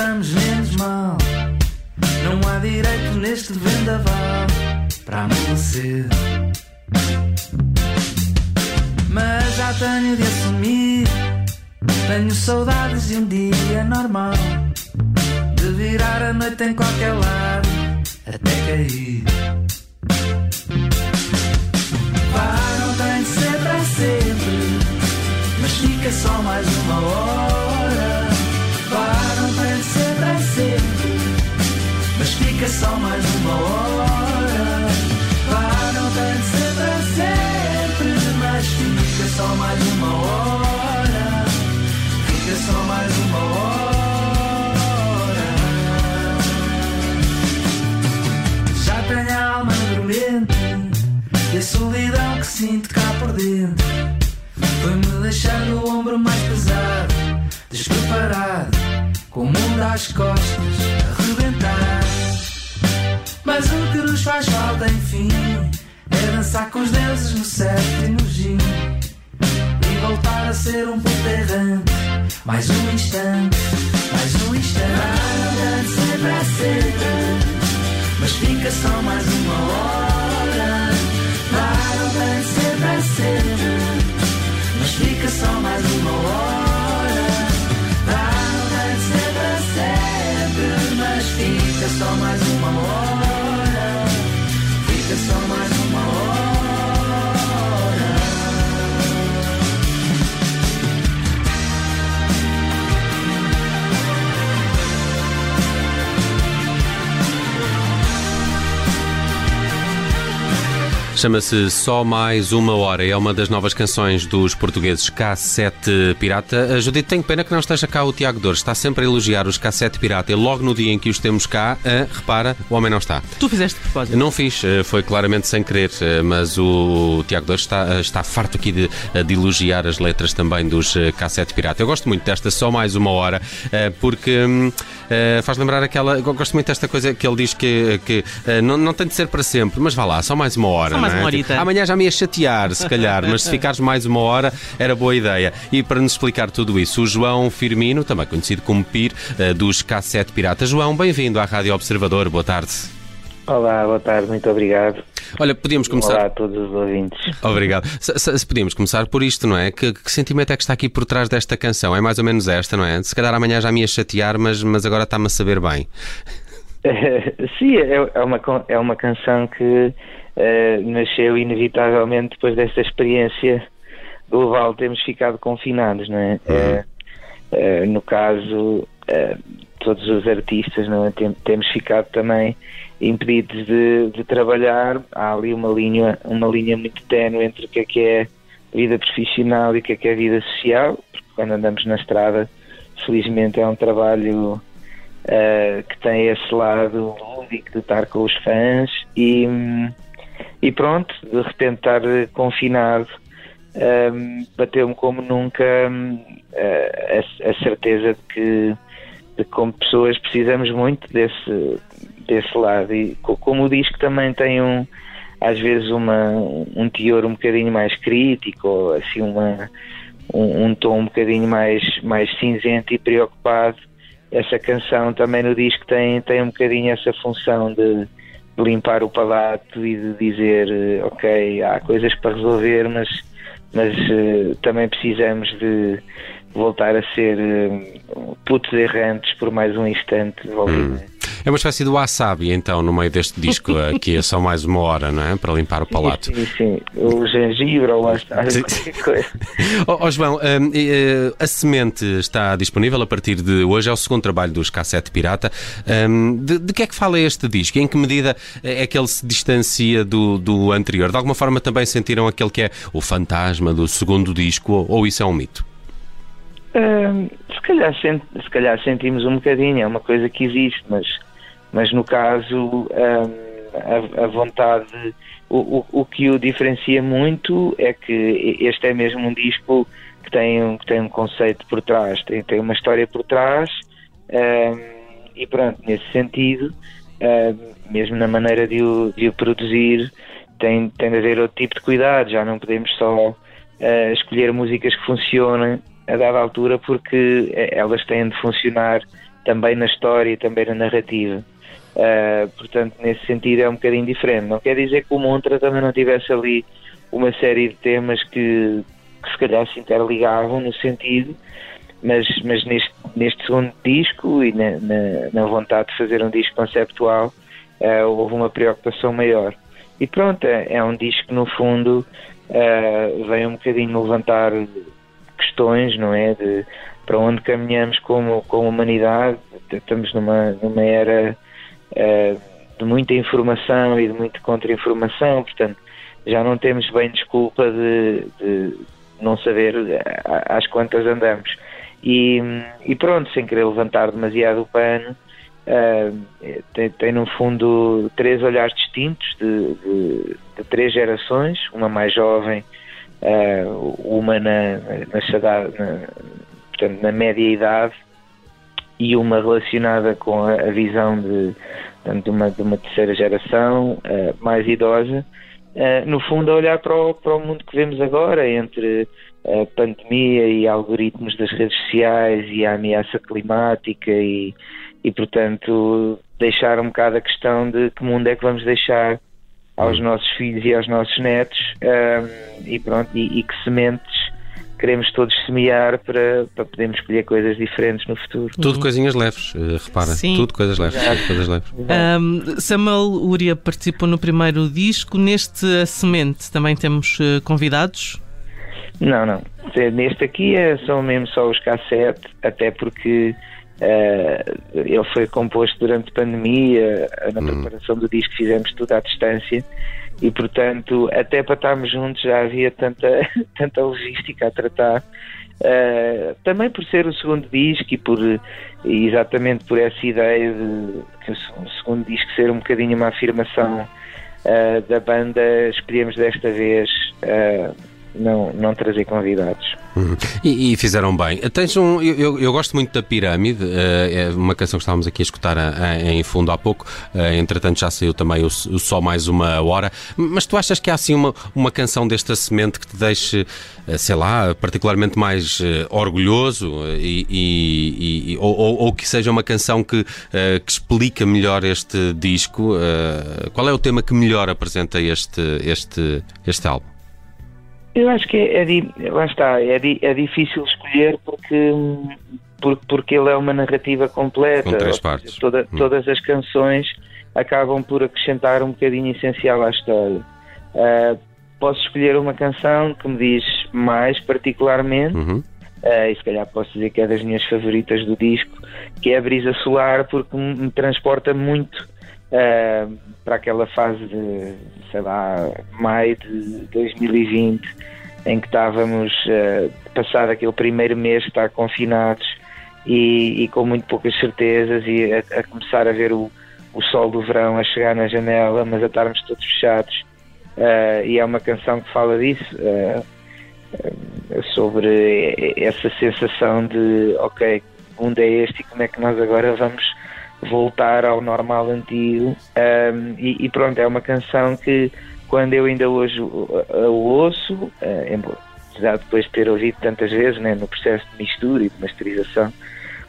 estamos menos mal. Não há direito neste vendaval para amolecer. Mas já tenho de assumir. Tenho saudades de um dia normal. De virar a noite em qualquer lado até cair. Vá, não tem de ser para sempre. Mas fica só mais uma hora. Só mais uma hora. Vá, não tem de ser para sempre. Mas fica só mais uma hora. Fica só mais uma hora. Já tenho a alma dormente e a solidão que sinto cá por dentro foi-me deixando o ombro mais pesado, despreparado, com o mundo às costas. Mas o que nos faz falta, enfim, é dançar com os deuses no sétimo gin e voltar a ser um ponto errante. Mais um instante, mais um instante. Nada sempre a sempre, mas fica só mais uma hora. Nada sempre a sempre, mas fica só mais uma hora. Nada sempre a sempre, mas fica só mais uma hora. Fica só Chama-se Só Mais Uma Hora. É uma das novas canções dos portugueses K7 Pirata. A Judite, tenho pena que não esteja cá o Tiago Dores. Está sempre a elogiar os K7 Pirata e logo no dia em que os temos cá, ah, repara, o homem não está. Tu fizeste de propósito. Não fiz, eh, foi claramente sem querer, eh, mas o Tiago Dores está, está farto aqui de, de elogiar as letras também dos eh, K7 Pirata. Eu gosto muito desta Só Mais Uma Hora, porque hum, faz lembrar aquela. Gosto muito desta coisa que ele diz que, que não, não tem de ser para sempre, mas vá lá, só mais uma hora. Só mais é? uma horita. Tipo, amanhã já me ia chatear, se calhar, mas se ficares mais uma hora era boa ideia. E para nos explicar tudo isso, o João Firmino, também conhecido como Pir, eh, dos K7 Pirata. João, bem-vindo à Rádio Observador, boa tarde. Olá, boa tarde, muito obrigado. Olha, podíamos começar. Olá a todos os ouvintes. Obrigado. Se, se- se podíamos começar por isto, não é? Que, que sentimento é que está aqui por trás desta canção? É mais ou menos esta, não é? Se calhar amanhã já me ia chatear, mas, mas agora está-me a saber bem. Sim, é, é uma, é uma canção que eh, nasceu inevitavelmente depois desta experiência global, temos ficado confinados, não é? Eh, eh, no caso, todos os artistas, não é? Tem- temos ficado também impedidos de, de trabalhar. Há ali uma linha, uma linha muito ténue entre o que é que é vida profissional e o que é que é vida social, porque quando andamos na estrada, felizmente é um trabalho eh, que tem esse lado lúdico de estar com os fãs e, hum, e pronto, de repente estar eh, confinado hum, bateu-me como nunca eh, a, a certeza de que, de que como pessoas precisamos muito desse, desse lado. E co- como o disco também tem um às vezes uma, um teor um bocadinho mais crítico assim uma um, um tom um bocadinho mais, mais cinzento e preocupado essa canção também no disco tem, tem um bocadinho essa função de limpar o palato e de dizer eh, ok, há coisas para resolver, mas, mas eh, também precisamos de voltar a ser eh, putos errantes por mais um instante. Volta- É uma espécie do wasabi, então, no meio deste disco, aqui é só mais uma hora, não é? Para limpar o palato. Sim, sim, o gengibre ou Sim. qualquer coisa. Ó ó, João, hum, eh, a semente está disponível a partir de hoje, é o segundo trabalho dos Cassete Pirata. Hum, de, de que é que fala este disco? Em que medida é que ele se distancia do, do anterior? De alguma forma também sentiram aquele que é o fantasma do segundo disco, ou, ou isso é um mito? Hum, se, calhar, se calhar sentimos um bocadinho, é uma coisa que existe, mas, mas no caso hum, a, a vontade, o, o, o que o diferencia muito é que este é mesmo um disco que tem um, que tem um conceito por trás, tem, tem uma história por trás hum, e pronto, nesse sentido, hum, mesmo na maneira de o, de o produzir, tem, tem de haver outro tipo de cuidado, já não podemos só escolher músicas que funcionem a dada altura porque eh, elas têm de funcionar também na história e também na narrativa. Uh, portanto, nesse sentido é um bocadinho diferente. Não quer dizer que o Montra também não tivesse ali uma série de temas que, que se calhar se interligavam no sentido, mas, mas neste, neste segundo disco e na, na, na vontade de fazer um disco conceptual uh, houve uma preocupação maior. E pronto, é, é um disco que no fundo uh, vem um bocadinho levantar questões, não é? De para onde caminhamos como, como humanidade. Estamos numa, numa era uh, de muita informação e de muita contra-informação, portanto, já não temos bem desculpa de, de não saber às quantas andamos. E, e, pronto, sem querer levantar demasiado o pano, uh, tem, tem, no fundo três olhares distintos de, de, de três gerações, uma mais jovem, uh, uma na, na, na, portanto, na média idade e uma relacionada com a, a visão de, de, uma, de uma terceira geração uh, mais idosa, uh, no fundo a olhar para o, para o mundo que vemos agora, entre a pandemia e algoritmos das redes sociais e a ameaça climática e, e portanto deixar um bocado a questão de que mundo é que vamos deixar aos hum. nossos filhos e aos nossos netos um, e pronto, e, e que sementes queremos todos semear para, para podermos escolher coisas diferentes no futuro. Tudo uhum. coisinhas leves, uh, repara. Sim. Tudo coisas leves. Tudo coisas leves. Um, Samuel Uria participou no primeiro disco. Neste A Semente também temos uh, convidados? Não, não. Neste aqui é, são mesmo só os K7, até porque uh, ele foi composto durante a pandemia, na hum. preparação do disco fizemos tudo à distância e portanto até para estarmos juntos já havia tanta, tanta logística a tratar uh, também por ser o segundo disco e por exatamente por essa ideia de que o segundo disco ser um bocadinho uma afirmação uh, da banda escolhemos desta vez não, não trazer convidados. Uhum. E, e, fizeram bem. Tens um, eu, eu gosto muito da Pirâmide, uh, é uma canção que estávamos aqui a escutar a, a, em fundo há pouco, uh, entretanto já saiu também o, o, Só Mais Uma Hora, mas tu achas que há assim uma, uma canção desta semente que te deixe, sei lá, particularmente mais orgulhoso e, e, e ou, ou, que seja uma canção que, que explica melhor este disco? qual é o tema que melhor apresenta este, este, este álbum? Eu acho que é, é lá está, é, é difícil escolher porque, porque, porque ele é uma narrativa completa. Com três partes. Toda, hum. Todas as canções acabam por acrescentar um bocadinho essencial à história. Uh, posso escolher uma canção que me diz mais particularmente, uhum. uh, e se calhar posso dizer que é das minhas favoritas do disco, que é a Brisa Solar, porque me transporta muito uh, para aquela fase de, sei lá, maio de 2020, em que estávamos, uh, passado aquele primeiro mês, estar confinados e, e, com muito poucas certezas e a, a, começar a ver o, o sol do verão a chegar na janela, mas a estarmos todos fechados. Uh, e é uma canção que fala disso, uh, sobre essa sensação de, ok, o mundo é este e como é que nós agora vamos voltar ao normal antigo. Um, e, e, pronto, é uma canção que quando eu ainda hoje a ouço, uh, apesar de depois ter ouvido tantas vezes né, no processo de mistura e de masterização,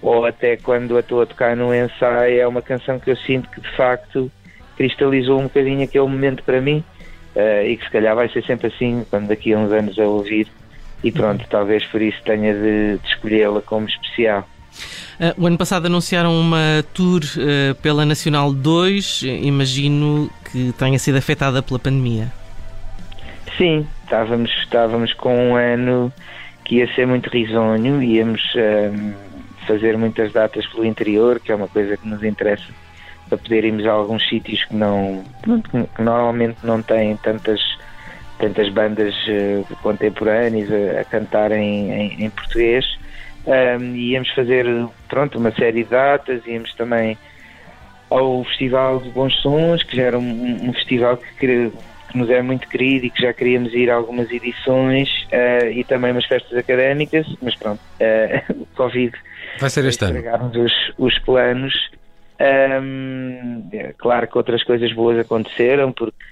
ou até quando a estou a tocar no ensaio, é uma canção que eu sinto que de facto cristalizou um bocadinho aquele momento para mim uh, e que se calhar vai ser sempre assim quando daqui a uns anos a ouvir. E pronto, talvez por isso tenha de, de escolhê-la como especial. Uh, o ano passado anunciaram uma tour uh, pela Nacional 2, imagino que tenha sido afetada pela pandemia. Sim, estávamos, estávamos com um ano que ia ser muito risonho, íamos uh, fazer muitas datas pelo interior, que é uma coisa que nos interessa para poder irmos a alguns sítios que não que normalmente não têm tantas tantas bandas contemporâneas a, a cantar em, em, em português um, íamos fazer pronto, uma série de datas, íamos também ao Festival de Bons Sons, que já era um, um festival que, que, nos é muito querido e que já queríamos ir a algumas edições uh, e também umas festas académicas, mas pronto, uh, o Covid vai ser este ano. Os, os planos. Um, é claro que outras coisas boas aconteceram, porque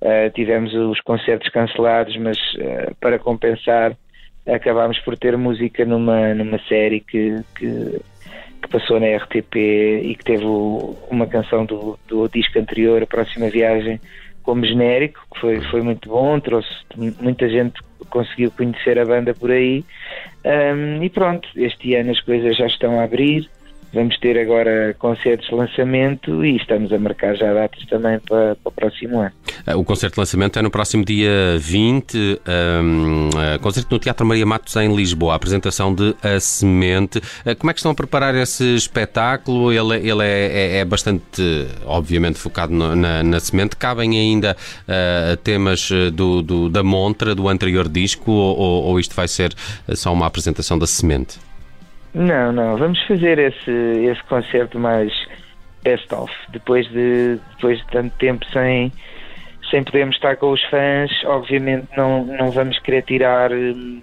uh, tivemos os concertos cancelados, mas para compensar acabámos por ter música numa, numa série que, que, que passou na RTP e que teve uma canção do, do disco anterior, A Próxima Viagem, como genérico, que foi, foi muito bom, trouxe muita gente conseguiu conhecer a banda por aí. Um, e pronto, este ano as coisas já estão a abrir. Vamos ter agora concertos de lançamento e estamos a marcar já datas também para, para o próximo ano. Eh, o concerto de lançamento é no próximo dia 20, um, uh, concerto no Teatro Maria Matos em Lisboa, a apresentação de A Semente. Uh, como é que estão a preparar esse espetáculo? Ele, ele é, é, é bastante, obviamente, focado no, na, na, semente. Cabem ainda uh, temas do, do, da montra do anterior disco ou, ou isto vai ser só uma apresentação da semente? Não, não. Vamos fazer esse, esse concerto mais best-of. Depois de, depois de tanto tempo sem, sem podermos estar com os fãs, obviamente não, não vamos querer tirar uh,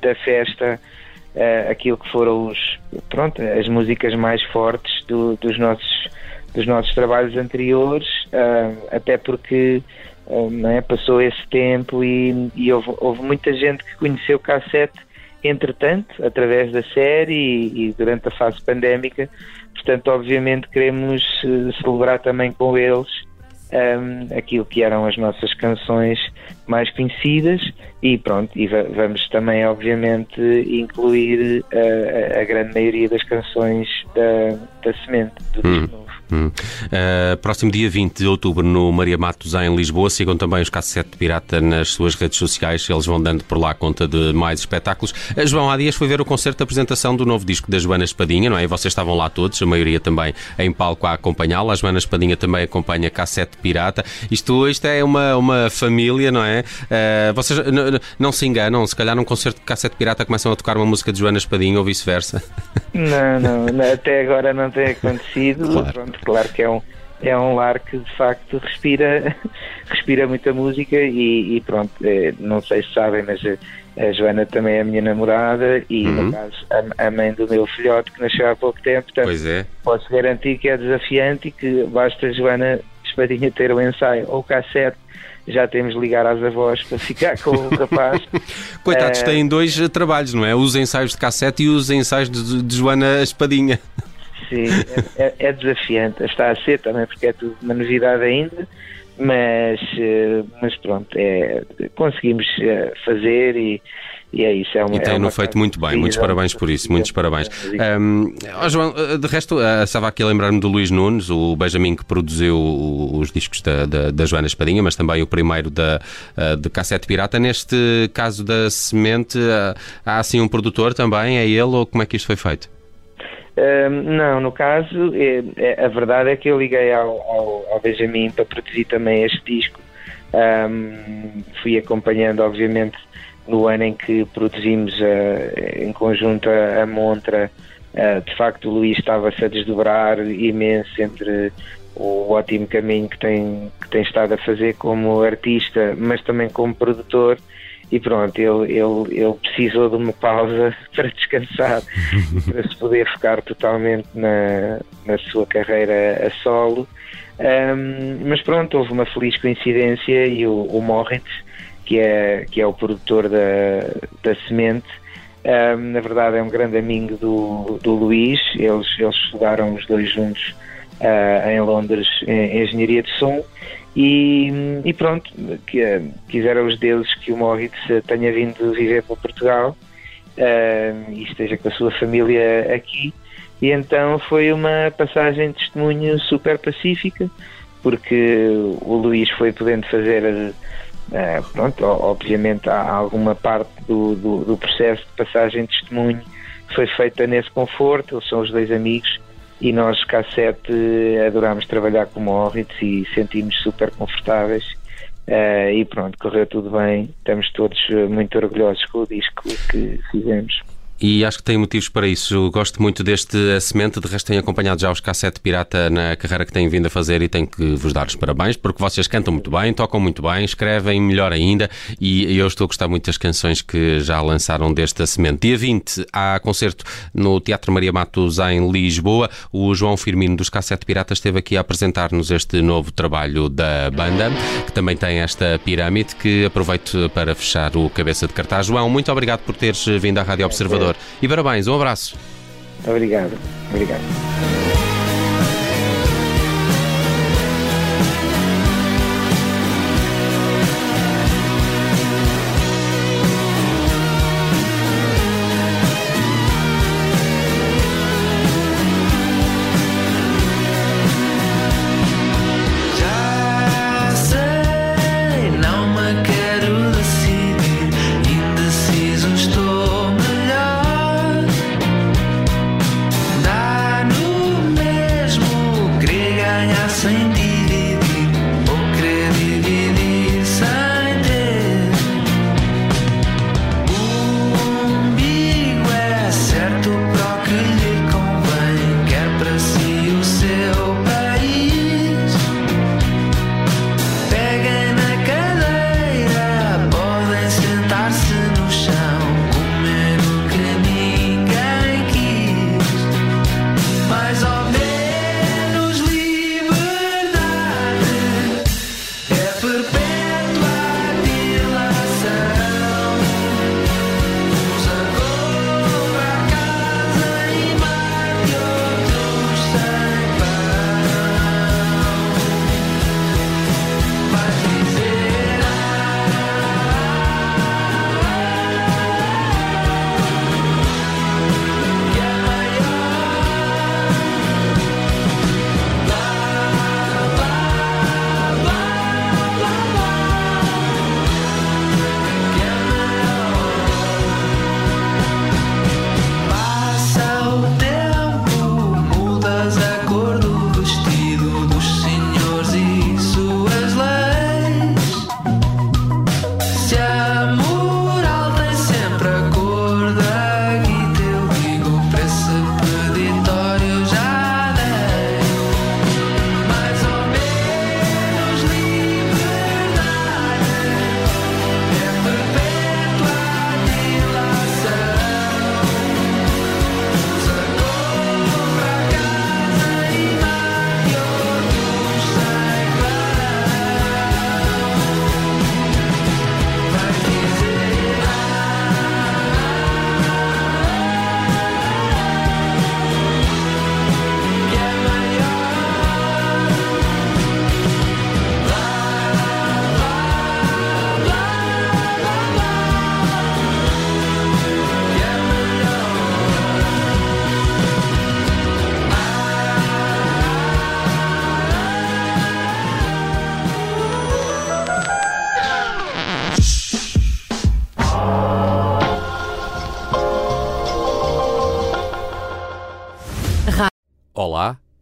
da festa uh, aquilo que foram os, pronto, as músicas mais fortes do, dos, nossos, dos nossos trabalhos anteriores, uh, até porque é? passou esse tempo e, e houve, houve muita gente que conheceu o cassete entretanto, através da série e, e durante a fase pandémica. Portanto, obviamente, queremos uh, celebrar também com eles um, ehm, aquilo que eram as nossas canções mais conhecidas e pronto, e vamos também obviamente incluir uh, a, grande maioria das canções da, da Semente, do hum. disco novo. Hum. Uh, próximo dia 20 de outubro no Maria Matos em Lisboa. Sigam também os Cassete Pirata nas suas redes sociais. Eles vão dando por lá conta de mais espetáculos. Uh, João, há dias foi ver o concerto de apresentação do novo disco da Joana Espadinha, não é? E vocês estavam lá todos, a maioria também em palco a acompanhá-la. A Joana Espadinha também acompanha Cassete Pirata. Isto, isto é uma, uma família, não é? Uh, vocês não se enganam, se calhar num concerto de Cassete Pirata começam a tocar uma música de Joana Espadinha ou vice-versa. Não, não, até agora não tem acontecido. Claro. Pronto, claro que é um, é um lar que de facto respira, respira muita música e, e pronto, é, não sei se sabem, mas a, a, Joana também é a minha namorada e uhum. no caso a, a, mãe do meu filhote que nasceu há pouco tempo, portanto pois é. posso garantir que é desafiante e que basta a Joana Espadinha ter o ensaio ou o cassete já temos de ligar às avós para ficar com o rapaz. Coitados, uh, têm dois trabalhos, não é? Os ensaios de cassete e os ensaios de, de Joana Espadinha. Sim, é, é, é, desafiante. Está a ser também, porque é tudo uma novidade ainda, mas, eh, mas pronto, é, conseguimos eh, fazer e, e é isso. É uma, e tem-no é feito muito bem. Muitos parabéns por isso. Muitos parabéns. Um, oh João, de resto, uh, estava aqui a lembrar-me do Luís Nunes, o Benjamin que produziu os discos da, da, da Joana Espadinha, mas também o primeiro da, uh, de Cassete Pirata. Neste caso da Semente, uh, há assim um produtor também? É ele ou como é que isto foi feito? Não, no caso, é, é, a verdade é que eu liguei ao, ao, ao Benjamin para produzir também este disco. Um, fui acompanhando, obviamente, no ano em que produzimos uh, em conjunto a, a Montra. Uh, de facto, o Luís estava-se a desdobrar imenso entre o ótimo caminho que tem, que tem estado a fazer como artista, mas também como produtor e pronto, ele, ele, ele precisou de uma pausa para descansar, para se poder focar totalmente na, na sua carreira a solo. Um, mas pronto, houve uma feliz coincidência e o, o Moritz, que é, que é o produtor da, da Semente, um, na verdade é um grande amigo do, do Luís, eles, eles estudaram os dois juntos uh, em Londres em Engenharia de Som e, e pronto, que, quiseram os deuses que o Moritz tenha vindo viver para Portugal uh, e esteja com a sua família aqui. E então foi uma passagem de testemunho super pacífica, porque o Luís foi podendo fazer, uh, pronto, obviamente há alguma parte do, do, do processo de passagem de testemunho foi feita nesse conforto, eles são os dois amigos e nós, K7, adorámos trabalhar com o Moritz e sentimos super confortáveis. Uh, e pronto, correu tudo bem. Estamos todos muito orgulhosos com o disco que fizemos. E acho que tem motivos para isso. Eu gosto muito deste semente, de resto tenho acompanhado já os Cassete Pirata na carreira que têm vindo a fazer e tenho que vos dar os parabéns, porque vocês cantam muito bem, tocam muito bem, escrevem melhor ainda e eu estou a gostar muito das canções que já lançaram desta semente. Dia 20 há concerto no Teatro Maria Matos em Lisboa. O João Firmino dos Cassete Piratas esteve aqui a apresentar-nos este novo trabalho da banda, que também tem esta pirâmide, que aproveito para fechar o cabeça de cartaz. João, muito obrigado por teres vindo à Rádio Observador. E parabéns, um abraço. Obrigado. Obrigado.